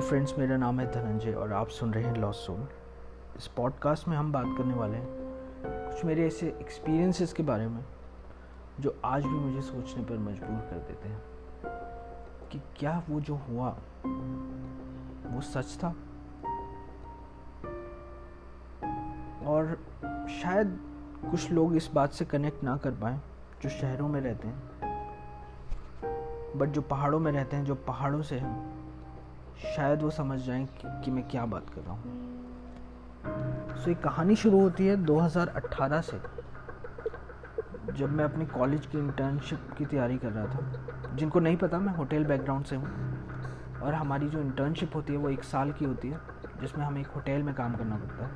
Hello friends, मेरा नाम है धनंजय और आप सुन रहे हैं लॉस सोल इस पॉडकास्ट में हम बात करने वाले हैं कुछ मेरे ऐसे एक्सपीरियंसेस के बारे में, जो आज भी मुझे सोचने पर मजबूर कर देते हैं कि क्या वो जो हुआ, वो सच था? और शायद कुछ लोग इस बात से कनेक्ट ना कर पाए, जो शहरों में रहते हैं बट जो पहाड़ों में रहते हैं, जो पहाड़ों से हैं। शायद वो समझ जाएँ कि, कि मैं क्या बात कर रहा हूँ। सो so, एक कहानी शुरू होती है 2018 से जब मैं अपनी कॉलेज की इंटर्नशिप की तैयारी कर रहा था। जिनको नहीं पता मैं होटल बैकग्राउंड से हूँ और हमारी जो इंटर्नशिप होती है वो एक साल की होती है जिसमें हमें एक होटल में काम करना पड़ता है।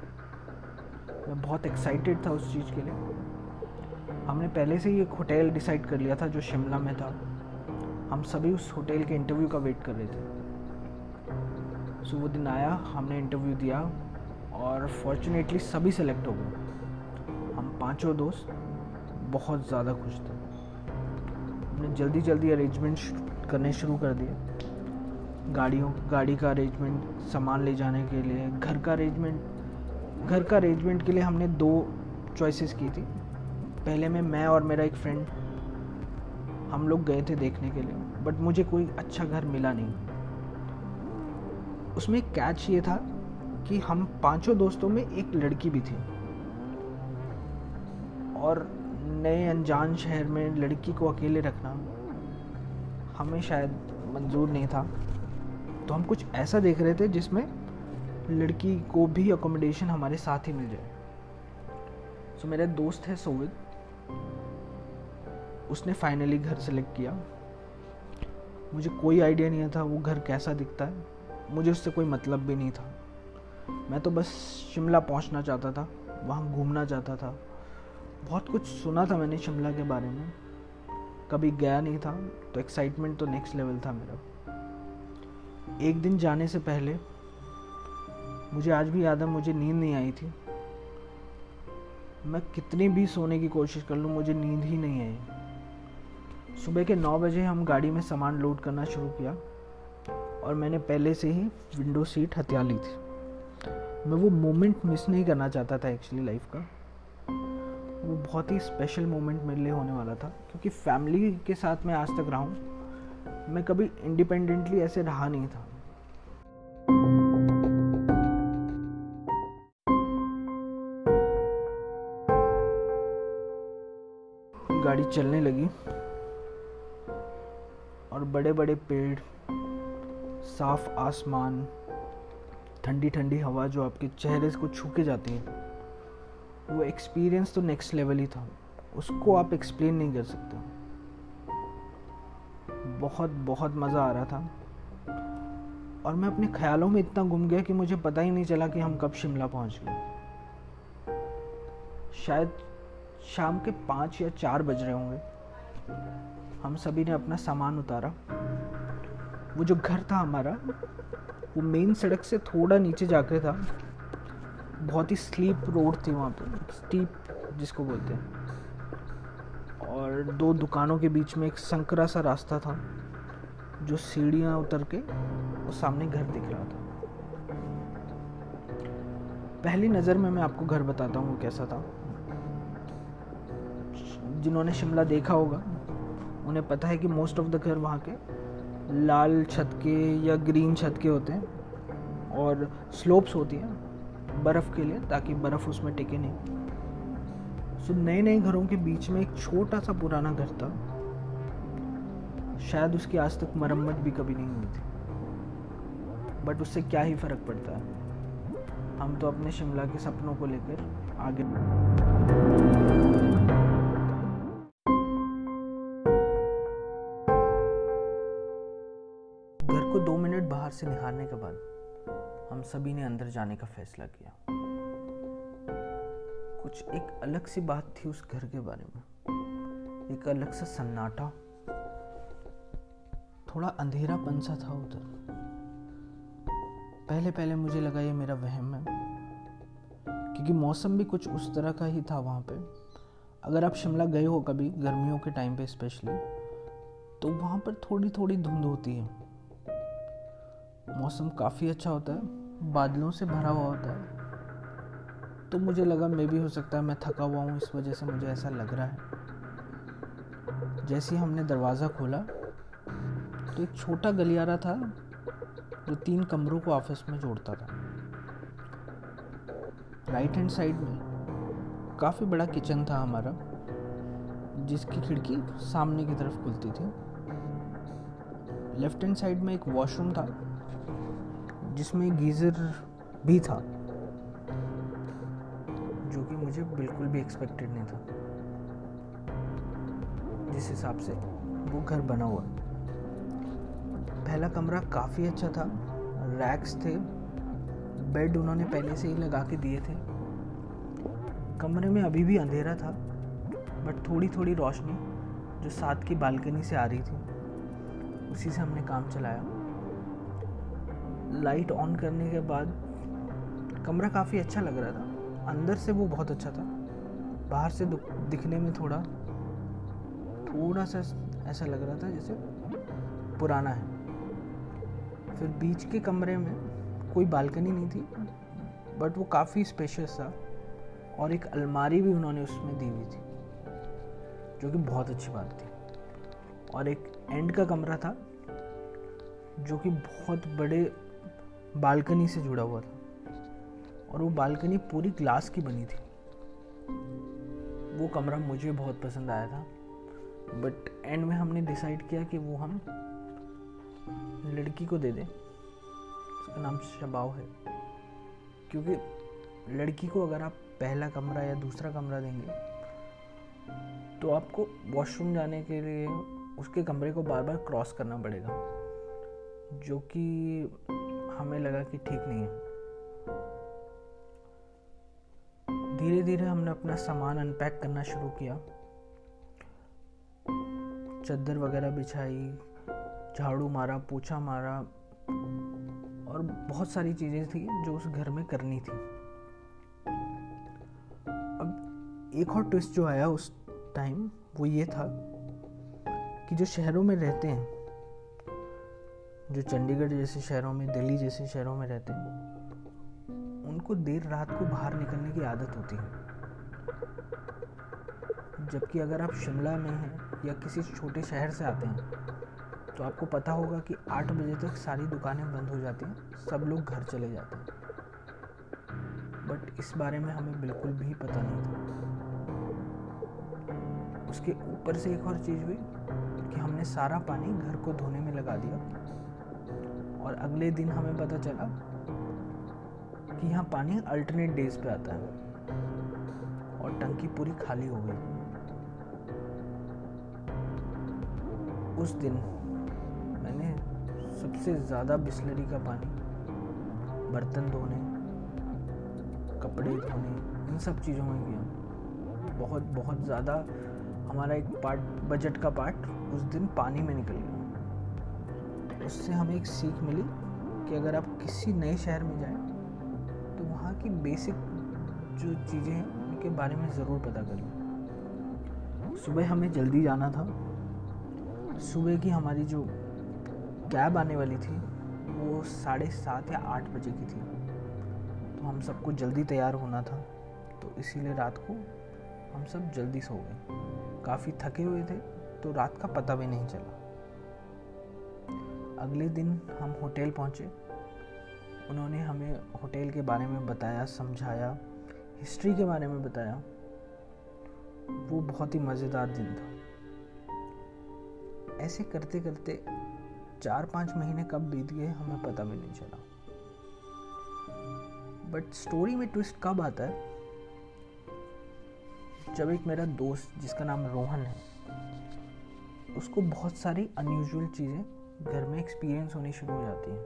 मैं बहुत एक्साइटेड था उस चीज़ के लिए। हमने पहले से ही एक होटल डिसाइड कर लिया था जो शिमला में था। हम सभी उस होटल के इंटरव्यू का वेट कर रहे थे। सो वो दिन आया, हमने इंटरव्यू दिया और फॉर्चुनेटली सभी सेलेक्ट हो गए। हम पाँचों दोस्त बहुत ज़्यादा खुश थे। हमने जल्दी जल्दी अरेंजमेंट करने शुरू कर दिए। गाड़ियों, गाड़ी का अरेंजमेंट सामान ले जाने के लिए, घर का अरेंजमेंट घर का अरेंजमेंट के लिए हमने दो चॉइसेस की थी। पहले में मैं और मेरा एक फ्रेंड हम लोग गए थे देखने के लिए बट मुझे कोई अच्छा घर मिला नहीं। उसमें कैच ये था कि हम पाँचों दोस्तों में एक लड़की भी थी। और नए अनजान शहर में लड़की को अकेले रखना हमें शायद मंजूर नहीं था। तो हम कुछ ऐसा देख रहे थे जिसमें लड़की को भी अकोमोडेशन हमारे साथ ही मिल जाए। सो मेरा दोस्त है सोविद उसने फाइनली घर सेलेक्ट किया। मुझे कोई आइडिया नहीं था वो घर कैसा दिखता है। मुझे उससे कोई मतलब भी नहीं था। मैं तो बस शिमला पहुँचना चाहता था, वहाँ घूमना चाहता था। बहुत कुछ सुना था मैंने शिमला के बारे में। कभी गया नहीं था तो एक्साइटमेंट तो नेक्स्ट लेवल था मेरा। एक दिन जाने से पहले, मुझे आज भी याद है, मुझे नींद नहीं आई थी। मैं कितनी भी सोने की कोशिश कर लूँ, मुझे नींद ही नहीं आई। सुबह के नौ बजे हम गाड़ी में सामान लोड करना शुरू किया। और मैंने पहले से ही विंडो सीट हथिया ली थी। मैं वो मोमेंट मिस नहीं करना चाहता था एक्चुअली लाइफ का। वो बहुत ही स्पेशल मोमेंट मेरे लिए होने वाला था, क्योंकि फैमिली के साथ मैं आज तक रहा हूँ। मैं कभी इंडिपेंडेंटली ऐसे रहा नहीं था। गाड़ी चलने लगी और बड़े बड़े पेड़ साफ़ आसमान, ठंडी ठंडी हवा जो आपके चेहरे को छू के जाती है, वो एक्सपीरियंस तो नेक्स्ट लेवल ही था। उसको आप एक्सप्लेन नहीं कर सकते बहुत बहुत मज़ा आ रहा था। और मैं अपने ख्यालों में इतना गुम गया कि मुझे पता ही नहीं चला कि हम कब शिमला पहुँच गए। शायद शाम के पाँच या चार बज रहे होंगे। हम सभी ने अपना सामान उतारा। वो जो घर था हमारा, वो मेन सड़क से थोड़ा नीचे जाकर था। बहुत ही स्लीप रोड थी वहाँ पे। स्टीप जिसको बोलते हैं। और दो दुकानों के बीच में एक संकरा सा रास्ता था, जो सीढ़ियाँ उतर के वो सामने घर दिख रहा था। पहली नज़र में मैं आपको घर बताता हूँ कैसा था। जिन्होंने शिमला देखा होगा, उन्हें पता है कि मोस्ट ऑफ़ द घर वहाँ के लाल छत के या ग्रीन छत के होते हैं और स्लोप्स होती हैं बर्फ़ के लिए, ताकि बर्फ़ उसमें टिके नहीं। सो नए नए घरों के बीच में एक छोटा सा पुराना घर था। शायद उसकी आज तक मरम्मत भी कभी नहीं हुई थी। बट उससे क्या ही फ़र्क पड़ता है? हम तो अपने शिमला के सपनों को लेकर आगे। से निहारने के बाद हम सभी ने अंदर जाने का फैसला किया। कुछ एक अलग सी बात थी उस घर के बारे में। एक अलग सा सन्नाटा। थोड़ा अंधेरा पंसा था उधर। पहले पहले मुझे लगा ये मेरा वहम है। क्योंकि मौसम भी कुछ उस तरह का ही था वहाँ पे। अगर आप शिमला गए हो कभी गर्मियों के टाइम पे स्पेशली तो वहाँ पर थोड़ी थोड़ी धुंध होती है। मौसम काफ़ी अच्छा होता है, बादलों से भरा हुआ होता है। तो मुझे लगा मे भी हो सकता है मैं थका हुआ हूँ, इस वजह से मुझे ऐसा लग रहा है। जैसे ही हमने दरवाज़ा खोला तो एक छोटा गलियारा था, जो तीन कमरों को आपस में जोड़ता था। राइट हैंड साइड में काफ़ी बड़ा किचन था हमारा, जिसकी खिड़की सामने की तरफ़ खुलती थी। लेफ़्ट हैंड साइड में एक वॉशरूम था जिसमें गीज़र भी था। जो कि मुझे बिल्कुल भी एक्सपेक्टेड नहीं था। जिस हिसाब से वो घर बना हुआ। पहला कमरा काफ़ी अच्छा था। रैक्स थे। बेड उन्होंने पहले से ही लगा के दिए थे। कमरे में अभी भी अंधेरा था। बट थोड़ी थोड़ी रोशनी जो साथ की बालकनी से आ रही थी, उसी से हमने काम चलाया। लाइट ऑन करने के बाद कमरा काफ़ी अच्छा लग रहा था। अंदर से वो बहुत अच्छा था। बाहर से दिखने में थोड़ा थोड़ा सा ऐसा लग रहा था जैसे पुराना है। फिर बीच के कमरे में कोई बालकनी नहीं थी बट वो काफ़ी स्पेशियस था और एक अलमारी भी उन्होंने उसमें दी हुई थी, जो कि बहुत अच्छी बात थी। और एक एंड का कमरा था, जो कि बहुत बड़े बालकनी से जुड़ा हुआ था। और वो बालकनी पूरी ग्लास की बनी थी। वो कमरा मुझे बहुत पसंद आया था। बट एंड में हमने डिसाइड किया कि वो हम लड़की को दे दें। उसका नाम शबाव है। क्योंकि लड़की को अगर आप पहला कमरा या दूसरा कमरा देंगे तो आपको वॉशरूम जाने के लिए उसके कमरे को बार बार क्रॉस करना पड़ेगा। जो कि हमें लगा कि ठीक नहीं है। धीरे धीरे हमने अपना सामान अनपैक करना शुरू किया। चद्दर वगैरह बिछाई, झाड़ू मारा, पोछा मारा और बहुत सारी चीज़ें थी जो उस घर में करनी थी। अब एक और ट्विस्ट जो आया उस टाइम वो ये था कि जो शहरों में रहते हैं जो चंडीगढ़ जैसे शहरों में, दिल्ली जैसे शहरों में रहते हैं, उनको देर रात को बाहर निकलने की आदत होती है। जबकि अगर आप शिमला में हैं या किसी छोटे शहर से आते हैं तो आपको पता होगा कि आठ बजे तक सारी दुकानें बंद हो जाती हैं, सब लोग घर चले जाते हैं। बट इस बारे में हमें बिल्कुल भी पता नहीं था। उसके ऊपर से एक और चीज़ हुई कि हमने सारा पानी घर को धोने में लगा दिया। और अगले दिन हमें पता चला कि यहाँ पानी अल्टरनेट डेज़ पे आता है और टंकी पूरी खाली हो गई। उस दिन मैंने सबसे ज़्यादा बिस्लरी का पानी, बर्तन धोने, कपड़े धोने, इन सब चीज़ों में किया। बहुत बहुत ज़्यादा हमारा एक पार्ट बजट का पार्ट उस दिन पानी में निकल गया। उससे हमें एक सीख मिली कि अगर आप किसी नए शहर में जाएँ तो वहाँ की बेसिक जो चीज़ें हैं, उनके बारे में ज़रूर पता करें। सुबह हमें जल्दी जाना था। सुबह की हमारी जो कैब आने वाली थी, वो साढ़े सात या आठ बजे की थी। तो हम सबको जल्दी तैयार होना था। तो इसीलिए रात को हम सब जल्दी सो गए। काफ़ी थके हुए थे तो रात का पता भी नहीं चला। अगले दिन हम होटल पहुँचे। उन्होंने हमें होटल के बारे में बताया, समझाया, हिस्ट्री के बारे में बताया। वो बहुत ही मज़ेदार दिन था। ऐसे करते करते चार पाँच महीने कब बीत गए, हमें पता भी नहीं चला। बट स्टोरी में ट्विस्ट कब आता है? जब एक मेरा दोस्त, जिसका नाम रोहन है, उसको बहुत सारी अनयूजुअल चीज़ें घर में एक्सपीरियंस होनी शुरू हो जाती है।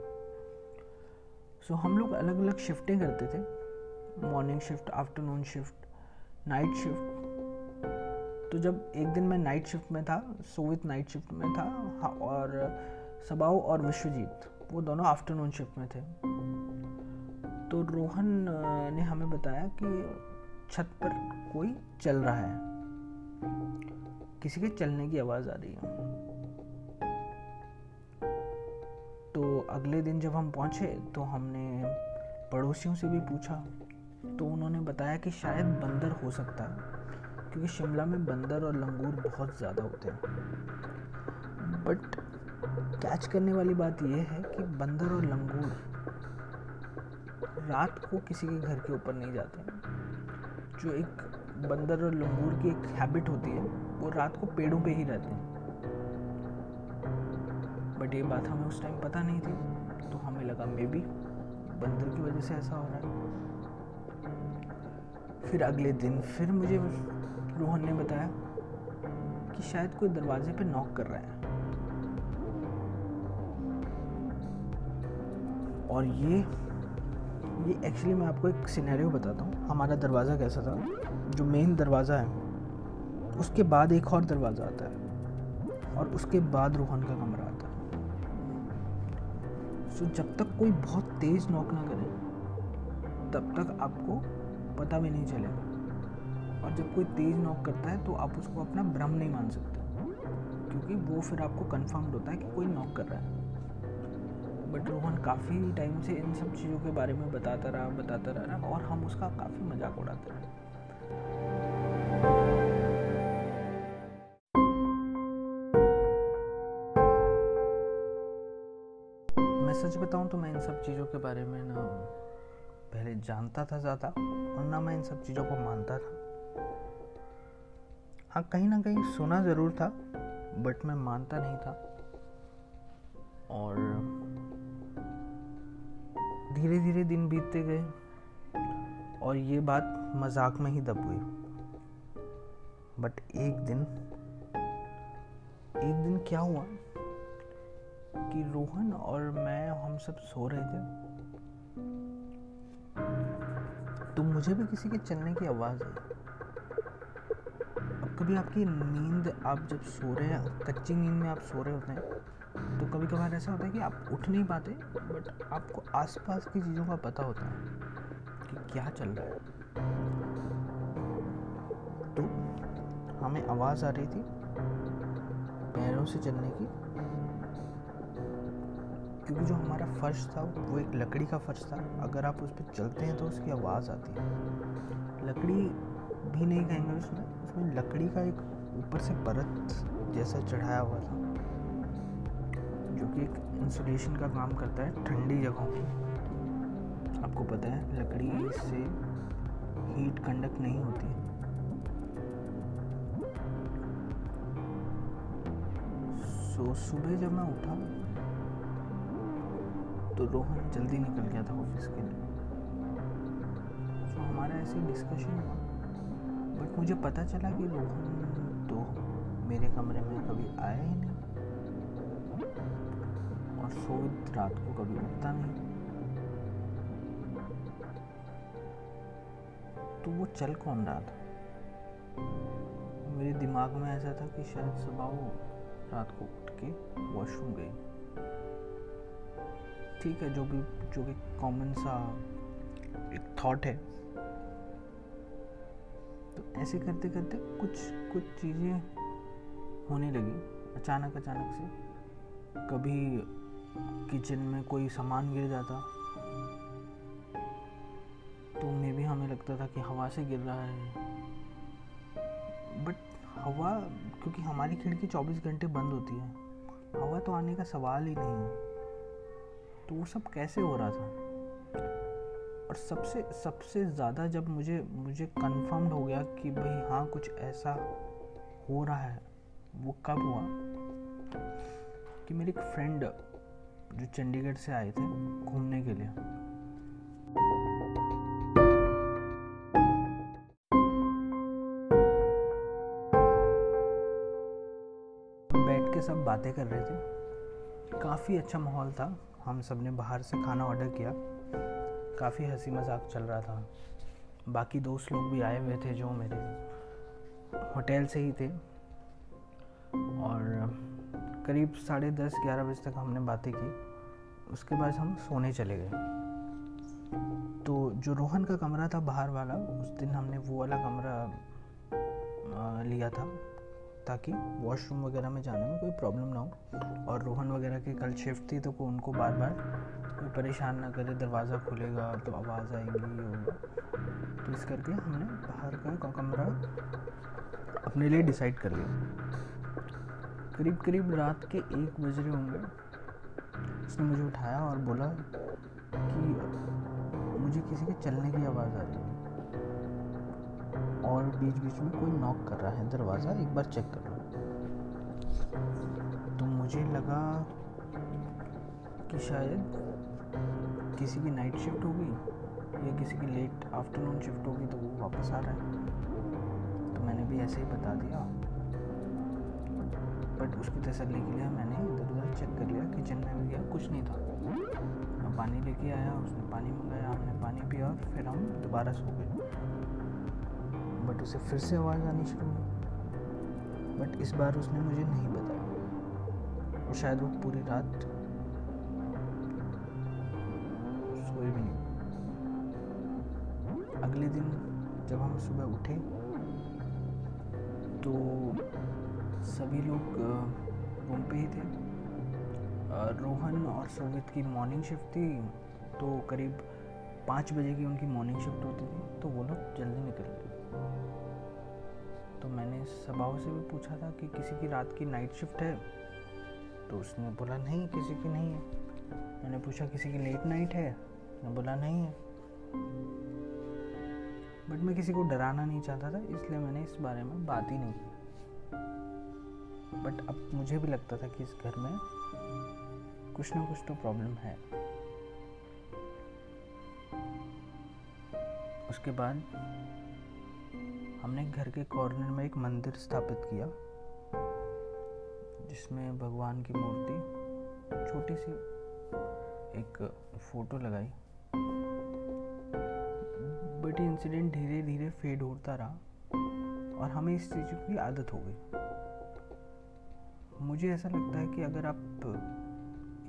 सो so, हम लोग अलग अलग शिफ्टें करते थे। Morning shift afternoon shift night shift तो जब एक दिन मैं नाइट शिफ्ट में था सोवित नाइट शिफ्ट में था हाँ, और सबाओ और विश्वजीत वो दोनों आफ्टरनून शिफ्ट में थे। तो रोहन ने हमें बताया कि छत पर कोई चल रहा है। किसी के चलने की आवाज़ आ रही है। तो अगले दिन जब हम पहुँचे तो हमने पड़ोसियों से भी पूछा। तो उन्होंने बताया कि शायद बंदर हो सकता है, क्योंकि शिमला में बंदर और लंगूर बहुत ज़्यादा होते हैं। बट कैच करने वाली बात यह है कि बंदर और लंगूर रात को किसी के घर के ऊपर नहीं जाते जो एक बंदर और लंगूर की एक हैबिट होती है, वो रात को पेड़ों पे ही रहते हैं। बट ये बात हमें उस टाइम पता नहीं थी तो हमें लगा मे बी बंदर की वजह से ऐसा हो रहा है। फिर अगले दिन फिर मुझे रोहन ने बताया कि शायद कोई दरवाजे पे नॉक कर रहा है। और ये ये एक्चुअली मैं आपको एक सिनेरियो बताता हूँ। हमारा दरवाज़ा कैसा था? जो मेन दरवाज़ा है, उसके बाद एक और दरवाज़ा आता है और उसके बाद रोहन का कमरा आता है। सो जब तक कोई बहुत तेज़ नॉक ना करे, तब तक आपको पता भी नहीं चलेगा। और जब कोई तेज़ नॉक करता है तो आप उसको अपना भ्रम नहीं मान सकते, क्योंकि वो फिर आपको कन्फर्म्ड होता है कि कोई नॉक कर रहा है। बट रोहन काफ़ी टाइम से इन सब चीज़ों के बारे में बताता रहा बताता रहा, और हम उसका काफ़ी मज़ाक उड़ाते रहे। सच बताऊँ तो मैं इन सब चीज़ों के बारे में ना पहले जानता था ज़्यादा और ना मैं इन सब चीज़ों को मानता था। हाँ कहीं ना कहीं सुना ज़रूर था, बट मैं मानता नहीं था। और धीरे धीरे दिन बीतते गए और ये बात मज़ाक में ही दब गई। बट एक दिन एक दिन क्या हुआ? कि रोहन और मैं, हम सब सो रहे थे। तो मुझे भी किसी के चलने की आवाज़ आई अब कभी आपकी नींद, आप जब सो रहे हैं, कच्ची नींद में आप सो रहे होते हैं तो कभी कभार ऐसा होता है कि आप उठ नहीं पाते बट आपको आसपास की चीज़ों का पता होता है कि क्या चल रहा है। तो हमें आवाज़ आ रही थी, पैरों से चलने की। क्योंकि जो हमारा फर्श था, वो एक लकड़ी का फर्श था। अगर आप उस पर चलते हैं तो उसकी आवाज़ आती है। लकड़ी भी नहीं कहेंगे उसमें उसमें लकड़ी का एक ऊपर से परत जैसा चढ़ाया हुआ था, जो कि एक इंसुलेशन का काम करता है ठंडी जगहों पे। आपको पता है, लकड़ी से हीट कंडक्ट नहीं होती। सो सुबह जब मैं उठा तो रोहन जल्दी निकल गया था ऑफ़िस के लिए। तो हमारा ऐसे डिस्कशन हुआ। बट मुझे पता चला कि रोहन तो मेरे कमरे में कभी आया ही नहीं। और सोच रात को कभी उठता नहीं। तो वो चल कौन रहा था? मेरे दिमाग में ऐसा था कि शायद सुबह वो रात को उठ के वॉशरूम गई। ठीक है, जो भी जो भी कॉमन सा एक थॉट है। तो ऐसे करते करते कुछ कुछ चीज़ें होने लगी। अचानक अचानक से कभी किचन में कोई सामान गिर जाता तो मे भी हमें लगता था कि हवा से गिर रहा है। बट हवा, क्योंकि हमारी खिड़की 24 घंटे बंद होती है, हवा तो आने का सवाल ही नहीं है। तो वो सब कैसे हो रहा था? और सबसे सबसे ज़्यादा जब मुझे मुझे कन्फर्म्ड हो गया कि भाई हाँ कुछ ऐसा हो रहा है, वो कब हुआ? कि मेरे एक फ्रेंड जो चंडीगढ़ से आए थे घूमने के लिए। बैठ के सब बातें कर रहे थे। काफ़ी अच्छा माहौल था। हम सबने बाहर से खाना ऑर्डर किया। काफ़ी हँसी मज़ाक चल रहा था। बाकी दोस्त लोग भी आए हुए थे जो मेरे होटल से ही थे। और करीब साढ़े दस, ग्यारह बजे तक हमने बातें की। उसके बाद हम सोने चले गए। तो जो रोहन का कमरा था बाहर वाला, उस दिन हमने वो वाला कमरा लिया था। ताकि वॉशरूम वगैरह में जाने में कोई प्रॉब्लम ना हो। और रोहन वगैरह की कल शिफ्ट थी तो उनको बार बार कोई परेशान ना करे, दरवाज़ा खुलेगा तो आवाज़ आएगी और तो इस करके हमने बाहर का कमरा अपने लिए डिसाइड कर लिया। करीब करीब रात के एक बज होंगे। उसने मुझे उठाया और बोला कि मुझे किसी के चलने की आवाज़ आ रही है। और बीच बीच में कोई नॉक कर रहा है दरवाज़ा, एक बार चेक कर लो। तो मुझे लगा कि शायद किसी की नाइट शिफ्ट होगी या किसी की लेट आफ्टरनून शिफ्ट होगी तो वो वापस आ रहा है। तो मैंने भी ऐसे ही बता दिया। बट उसकी तसली के लिए मैंने इधर उधर चेक कर लिया किचन में भी गया, कुछ नहीं था। मैं पानी लेके आया, उसने पानी मंगाया, हमने पानी पिया और फिर हम दोबारा सो गए। बट उसे फिर से आवाज़ आनी शुरू हुई। बट इस बार उसने मुझे नहीं बताया। और शायद वो पूरी रात सोए भी नहीं। अगले दिन जब हम सुबह उठे तो सभी लोग रूम पे ही थे। रोहन और सोवित की मॉर्निंग शिफ्ट थी तो करीब पाँच बजे की उनकी मॉर्निंग शिफ्ट होती थी तो वो लोग जल्दी निकल गए। तो मैंने सबाओ से भी पूछा था कि किसी की रात की नाइट शिफ्ट है तो उसने बोला, नहीं, किसी की नहीं है। मैंने पूछा, किसी की लेट नाइट है? उसने बोला, नहीं है। बट मैं किसी को डराना नहीं चाहता था, इसलिए मैंने इस बारे में बात ही नहीं की। बट अब मुझे भी लगता था कि इस घर में कुछ ना कुछ तो प्रॉब्लम है। उसके बाद हमने घर के कॉर्नर में एक मंदिर स्थापित किया, जिसमें भगवान की मूर्ति छोटी सी एक फ़ोटो लगाई। बट इंसिडेंट धीरे धीरे फेड होता रहा और हमें इस चीज़ की आदत हो गई। मुझे ऐसा लगता है कि अगर आप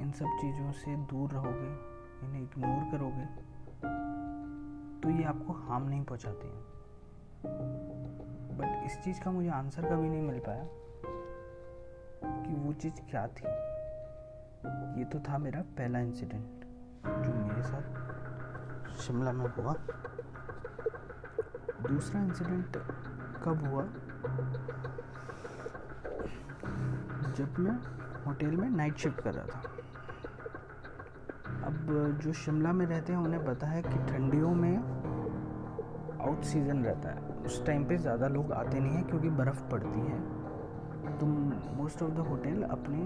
इन सब चीज़ों से दूर रहोगे इन्हें इग्नोर करोगे तो ये आपको हार्म नहीं पहुंचाते हैं। बट इस चीज़ का मुझे आंसर कभी नहीं मिल पाया कि वो चीज़ क्या थी। ये तो था मेरा पहला इंसिडेंट जो मेरे साथ शिमला में हुआ। दूसरा इंसिडेंट कब हुआ? जब मैं होटल में नाइट शिफ्ट कर रहा था। अब जो शिमला में रहते हैं, उन्हें पता है कि ठंडियों में आउट सीज़न रहता है। उस टाइम पे ज़्यादा लोग आते नहीं हैं क्योंकि बर्फ़ पड़ती है। तो मोस्ट ऑफ़ द होटल अपने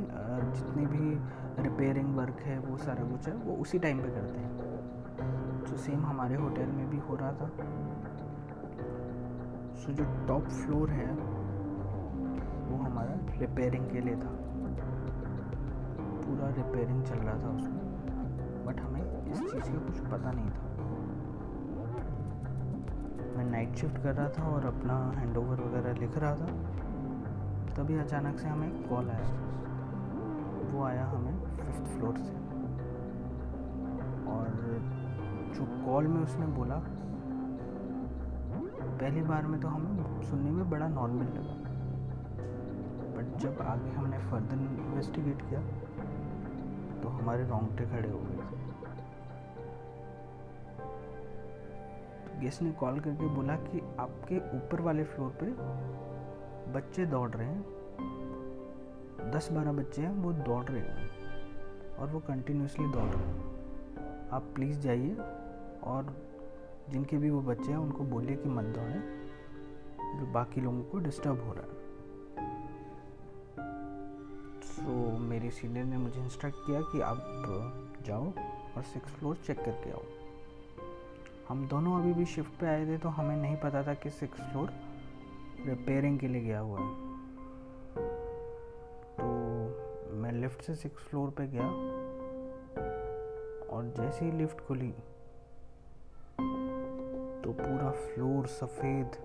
जितने भी रिपेयरिंग वर्क है, वो सारा कुछ है, वो उसी टाइम पे करते हैं। तो सेम हमारे होटल में भी हो रहा था। सो जो टॉप फ्लोर है, वो हमारा रिपेयरिंग के लिए था। पूरा रिपेयरिंग चल रहा था उसमें। बट हमें इस चीज़ का कुछ पता नहीं था। मैं नाइट शिफ्ट कर रहा था और अपना हैंडओवर वगैरह लिख रहा था। तभी अचानक से हमें कॉल आया। वो आया हमें फिफ्थ फ्लोर से। और जो कॉल में उसने बोला, पहली बार में तो हमें सुनने में बड़ा नॉर्मल लगा। बट जब आगे हमने फर्दर इन्वेस्टिगेट किया तो हमारे रोंगटे खड़े हो गए। गेस्ट ने कॉल करके बोला कि आपके ऊपर वाले फ्लोर पे बच्चे दौड़ रहे हैं। दस बारह बच्चे हैं, वो दौड़ रहे हैं और वो कंटिन्यूसली दौड़ रहे हैं। आप प्लीज़ जाइए और जिनके भी वो बच्चे हैं, उनको बोलिए कि मत दौड़ें, जो बाकी लोगों को डिस्टर्ब हो रहा है। तो मेरे सीनियर ने मुझे इंस्ट्रक्ट किया कि आप जाओ और सिक्स फ्लोर चेक करके आओ। हम दोनों अभी भी शिफ्ट पे आए थे तो हमें नहीं पता था कि सिक्स फ्लोर रिपेयरिंग के लिए गया हुआ है। तो मैं लिफ्ट से सिक्स फ्लोर पे गया और जैसे ही लिफ्ट खुली तो पूरा फ्लोर सफ़ेद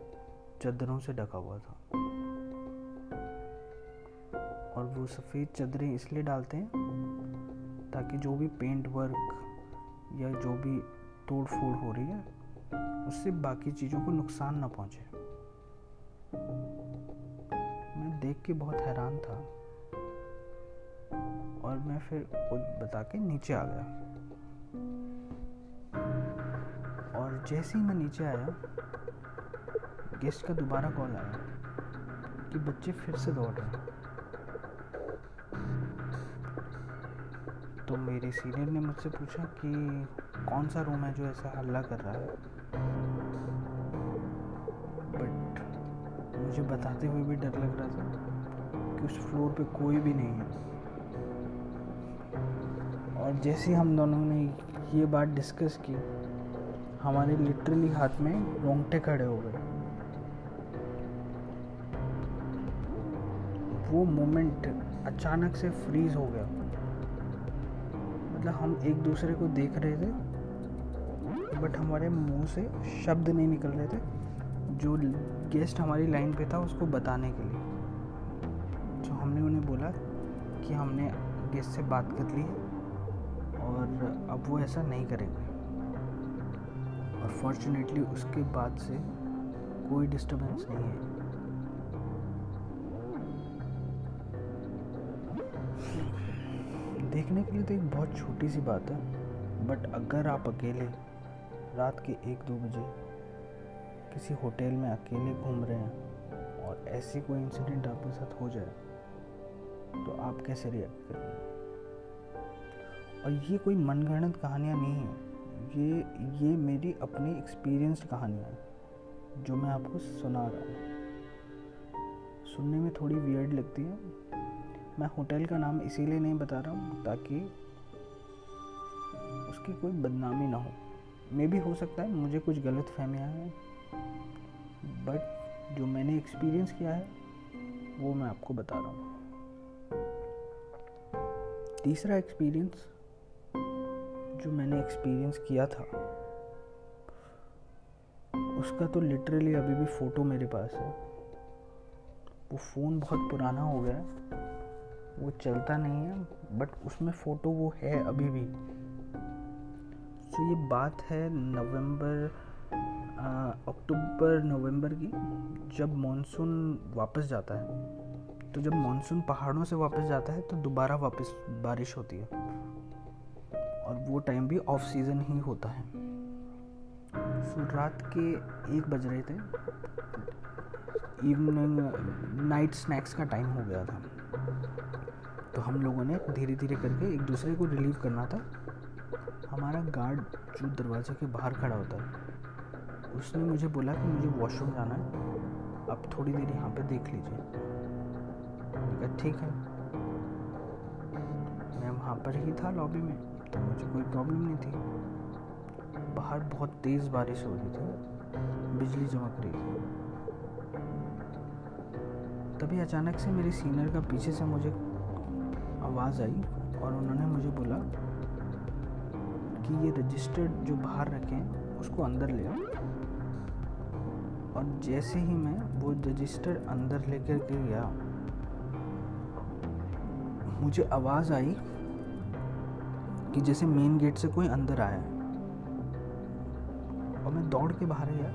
चादरों से ढका हुआ था। और वो सफ़ेद चादरें इसलिए डालते हैं ताकि जो भी पेंट वर्क या जो भी तोड़ फोड़ हो रही है, उससे बाकी चीज़ों को नुकसान ना पहुँचे। मैं देख के बहुत हैरान था और मैं फिर कुछ बता के नीचे आ गया। और जैसे ही मैं नीचे आया गेस्ट का दोबारा कॉल आया कि बच्चे फिर से दौड़ रहे हैं। तो मेरे सीनियर ने मुझसे पूछा कि कौन सा रूम है जो ऐसा हल्ला कर रहा है? बट मुझे बताते हुए भी डर लग रहा था कि उस फ्लोर पे कोई भी नहीं है। और जैसे हम दोनों ने ये बात डिस्कस की, हमारे लिटरली हाथ में रोंगटे खड़े हो गए। वो मोमेंट अचानक से फ्रीज हो गया। मतलब हम एक दूसरे को देख रहे थे बट हमारे मुँह से शब्द नहीं निकल रहे थे। जो गेस्ट हमारी लाइन पे था, उसको बताने के लिए। जो हमने उन्हें बोला कि हमने गेस्ट से बात कर ली है और अब वो ऐसा नहीं करेंगे। और फॉर्चुनेटली उसके बाद से कोई डिस्टरबेंस नहीं है। देखने के लिए तो एक बहुत छोटी सी बात है बट अगर आप अकेले रात के एक दो बजे किसी होटल में अकेले घूम रहे हैं और ऐसी कोई इंसिडेंट आपके साथ हो जाए तो आप कैसे रिएक्ट करेंगे? और ये कोई मनगढ़ंत कहानियाँ नहीं है। ये ये मेरी अपनी एक्सपीरियंस्ड कहानियाँ हैं, जो मैं आपको सुना रहा हूँ। सुनने में थोड़ी वियर्ड लगती है। मैं होटल का नाम इसीलिए नहीं बता रहा हूँ ताकि उसकी कोई बदनामी ना हो। मे भी हो सकता है, मुझे कुछ गलत फहमियाँ हैं बट जो मैंने एक्सपीरियंस किया है, वो मैं आपको बता रहा हूँ। तीसरा एक्सपीरियंस जो मैंने एक्सपीरियंस किया था, उसका तो लिटरली अभी भी फ़ोटो मेरे पास है। वो फ़ोन बहुत पुराना हो गया है, वो चलता नहीं है बट उसमें फ़ोटो वो है अभी भी। तो ये बात है नवंबर अक्टूबर, नवंबर की, जब मानसून वापस जाता है। तो जब मानसून पहाड़ों से वापस जाता है तो दोबारा वापस बारिश होती है। और वो टाइम भी ऑफ़ सीज़न ही होता है। सो, रात के एक बज रहे थे। इवनिंग नाइट स्नैक्स का टाइम हो गया था। तो हम लोगों ने धीरे धीरे करके एक दूसरे को रिलीव करना था। हमारा गार्ड जो दरवाजे के बाहर खड़ा होता है, उसने मुझे बोला कि मुझे वॉशरूम जाना है। आप थोड़ी देर यहाँ पे देख लीजिए। ठीक है। मैं वहाँ पर ही था लॉबी में तो मुझे कोई प्रॉब्लम नहीं थी। बाहर बहुत तेज़ बारिश हो रही थी, बिजली चमक रही थी। तभी अचानक से मेरे सीनियर का पीछे से मुझे आवाज़ आई और उन्होंने मुझे बोला कि ये रजिस्टर्ड जो बाहर रखे उसको अंदर ले और जैसे ही मैं वो रजिस्टर अंदर लेकर के गया, मुझे आवाज़ आई कि जैसे मेन गेट से कोई अंदर आया और मैं दौड़ के बाहर गया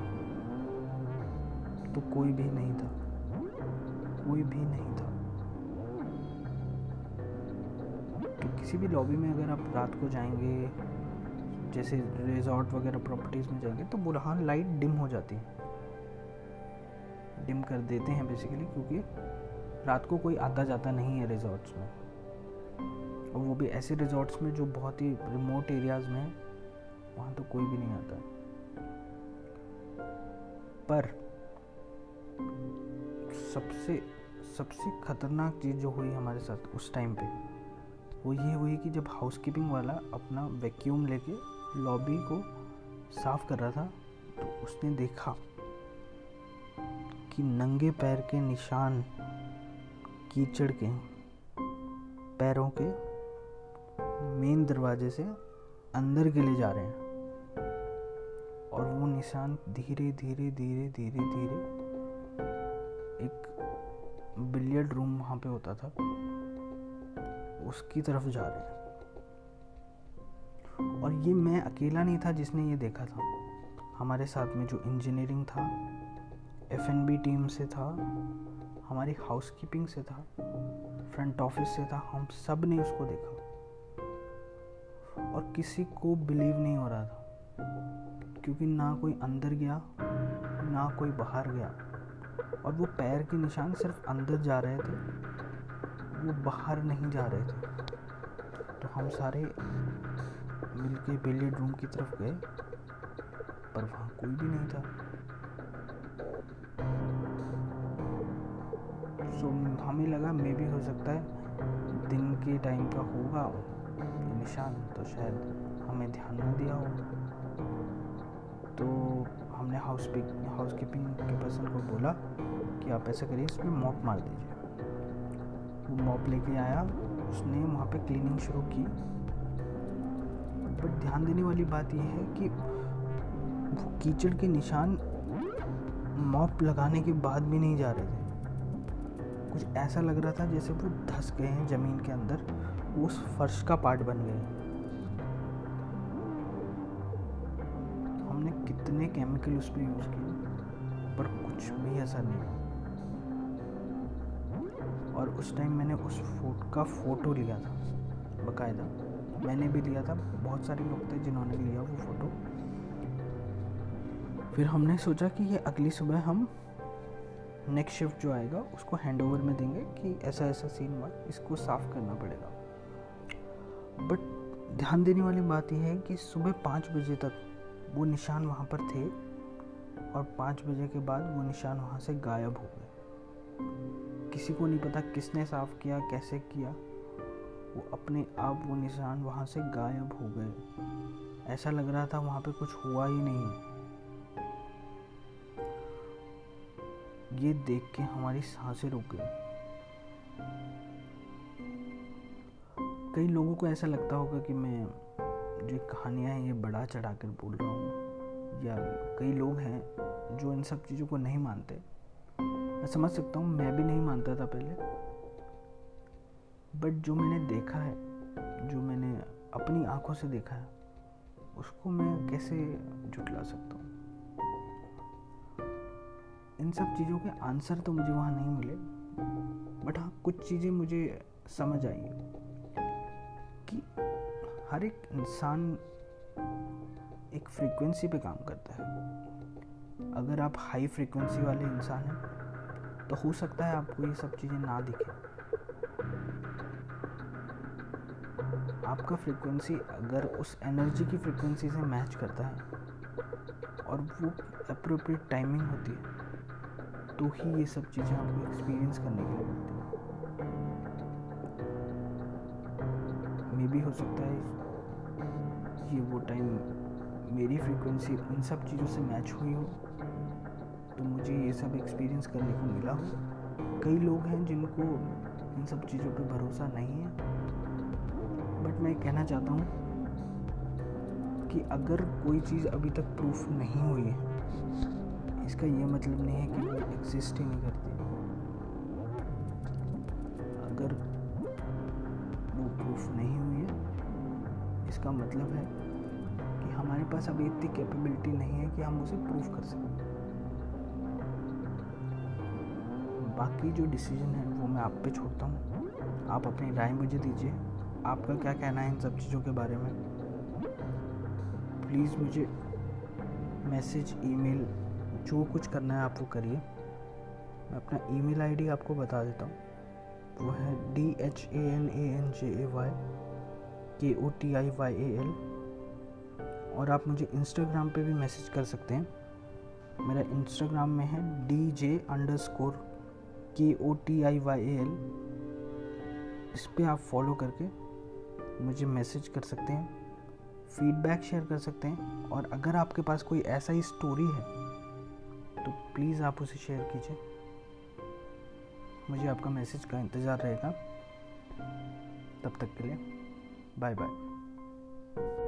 तो कोई भी नहीं था। कोई भी नहीं था। तो किसी भी लॉबी में अगर आप रात को जाएँगे जैसे रिजॉर्ट वगैरह प्रॉपर्टीज़ में जाएँगे तो बुरहान लाइट डिम हो जाती है। डिम कर देते हैं बेसिकली क्योंकि रात को कोई आता जाता नहीं है रिजॉर्ट्स में। और वो भी ऐसे रिजॉर्ट्स में जो बहुत ही रिमोट एरियाज़ में है, वहाँ तो कोई भी नहीं आता पर सबसे सबसे ख़तरनाक चीज़ जो हुई हमारे साथ उस टाइम पे, वो ये हुई कि जब हाउसकीपिंग वाला अपना वैक्यूम लेके लॉबी को साफ़ कर रहा था तो उसने देखा कि नंगे पैर के निशान कीचड़ के पैरों के मेन दरवाजे से अंदर के लिए जा रहे हैं। और वो निशान धीरे धीरे धीरे धीरे धीरे एक बिलियर्ड रूम वहाँ पे होता था, उसकी तरफ़ जा रहे हैं। और ये मैं अकेला नहीं था जिसने ये देखा था। हमारे साथ में जो इंजीनियरिंग था एफएनबी टीम से था, हमारी हाउस से था फ्रंट ऑफ़िस से था, हम सबने उसको देखा। और किसी को बिलीव नहीं हो रहा था, क्योंकि ना कोई अंदर गया, ना कोई बाहर गया। और वो पैर के निशान सिर्फ़ अंदर जा रहे थे, वो बाहर नहीं जा रहे थे। तो हम सारे मिल के बिलियड रूम की तरफ़ गए, पर वहाँ कोई भी नहीं था। सो हमें लगा, मे भी हो सकता है दिन के टाइम का होगा निशान तो शायद हमें ध्यान न दिया हो। तो हमने हाउस हाउस कीपिंग के पर्सन को बोला कि आप ऐसा करिए, इसमें मॉप मार दीजिए। वो मॉप लेके आया, उसने वहाँ पे क्लीनिंग शुरू की। बट ध्यान देने वाली बात यह है कि वो कीचड़ के निशान मॉप लगाने के बाद भी नहीं जा रहे थे। कुछ ऐसा लग रहा था जैसे वो धस गए हैं ज़मीन के अंदर, उस फर्श का पार्ट बन गए। हैं कितने केमिकल उस पर यूज़ किए, पर कुछ भी असर नहीं। और उस टाइम मैंने उस फोट का फ़ोटो लिया था, बकायदा। मैंने भी लिया था, बहुत सारे लोग थे जिन्होंने लिया वो फ़ोटो फिर हमने सोचा कि ये अगली सुबह हम नेक्स्ट शिफ्ट जो आएगा, उसको हैंड ओवर में देंगे कि ऐसा ऐसा सीन हुआ, इसको साफ़ करना पड़ेगा। बट ध्यान देने वाली बात यह है कि सुबह पाँच बजे तक वो निशान वहाँ पर थे और पाँच बजे के बाद वो निशान वहाँ से गायब हो गए। किसी को नहीं पता किसने साफ़ किया, कैसे किया। वो अपने आप वो निशान वहाँ से गायब हो गए। ऐसा लग रहा था वहाँ पे कुछ हुआ ही नहीं। ये देख के हमारी साँसें रुक गई। कई लोगों को ऐसा लगता होगा कि मैं जो कहानियाँ हैं, ये बड़ा चढ़ा कर बोल रहा हूँ। या कई लोग हैं जो इन सब चीज़ों को नहीं मानते। मैं समझ सकता हूँ, मैं भी नहीं मानता था पहले। बट जो मैंने देखा है, जो मैंने अपनी आँखों से देखा है, उसको मैं कैसे जुटला सकता हूँ? इन सब चीज़ों के आंसर तो मुझे वहाँ नहीं मिले बट हाँ कुछ चीज़ें मुझे समझ आई कि हर एक इंसान एक फ्रीक्वेंसी पे काम करता है। अगर आप हाई फ्रीक्वेंसी वाले इंसान हैं तो हो सकता है आपको ये सब चीज़ें ना दिखें। आपका फ्रीक्वेंसी अगर उस एनर्जी की फ्रीक्वेंसी से मैच करता है और वो अप्रोप्रिएट टाइमिंग होती है तो ही ये सब चीज़ें आपको एक्सपीरियंस करने के लिए मिलती हैं। मे भी हो सकता है कि वो टाइम मेरी फ्रीक्वेंसी उन सब चीज़ों से मैच हुई हो तो मुझे ये सब एक्सपीरियंस करने को मिला हो। कई लोग हैं जिनको इन सब चीज़ों पे भरोसा नहीं है। बट मैं कहना चाहता हूँ कि अगर कोई चीज़ अभी तक प्रूफ नहीं हुई है, इसका ये मतलब नहीं है कि एग्जिस्ट ही नहीं करती। अगर वो प्रूफ नहीं हुई है, इसका मतलब है कि हमारे पास अभी इतनी कैपेबिलिटी नहीं है कि हम उसे प्रूफ कर सकें। बाकी जो डिसीज़न है वो मैं आप पे छोड़ता हूँ। आप अपनी राय मुझे दीजिए। आपका क्या कहना है इन सब चीज़ों के बारे में? प्लीज़ मुझे मैसेज ईमेल जो कुछ करना है आप वो करिए। मैं अपना ईमेल आईडी आपको बता देता हूँ। वो है D H A N A N J A Y K O T I Y A L और आप मुझे इंस्टाग्राम पे भी मैसेज कर सकते हैं। मेरा इंस्टाग्राम में है D J underscore K O T I Y A L इस पर आप फॉलो करके मुझे मैसेज कर सकते हैं फीडबैक शेयर कर सकते हैं और अगर आपके पास कोई ऐसा ही स्टोरी है तो प्लीज़ आप उसे शेयर कीजिए मुझे आपका मैसेज का इंतज़ार रहेगा तब तक के लिए बाय bye.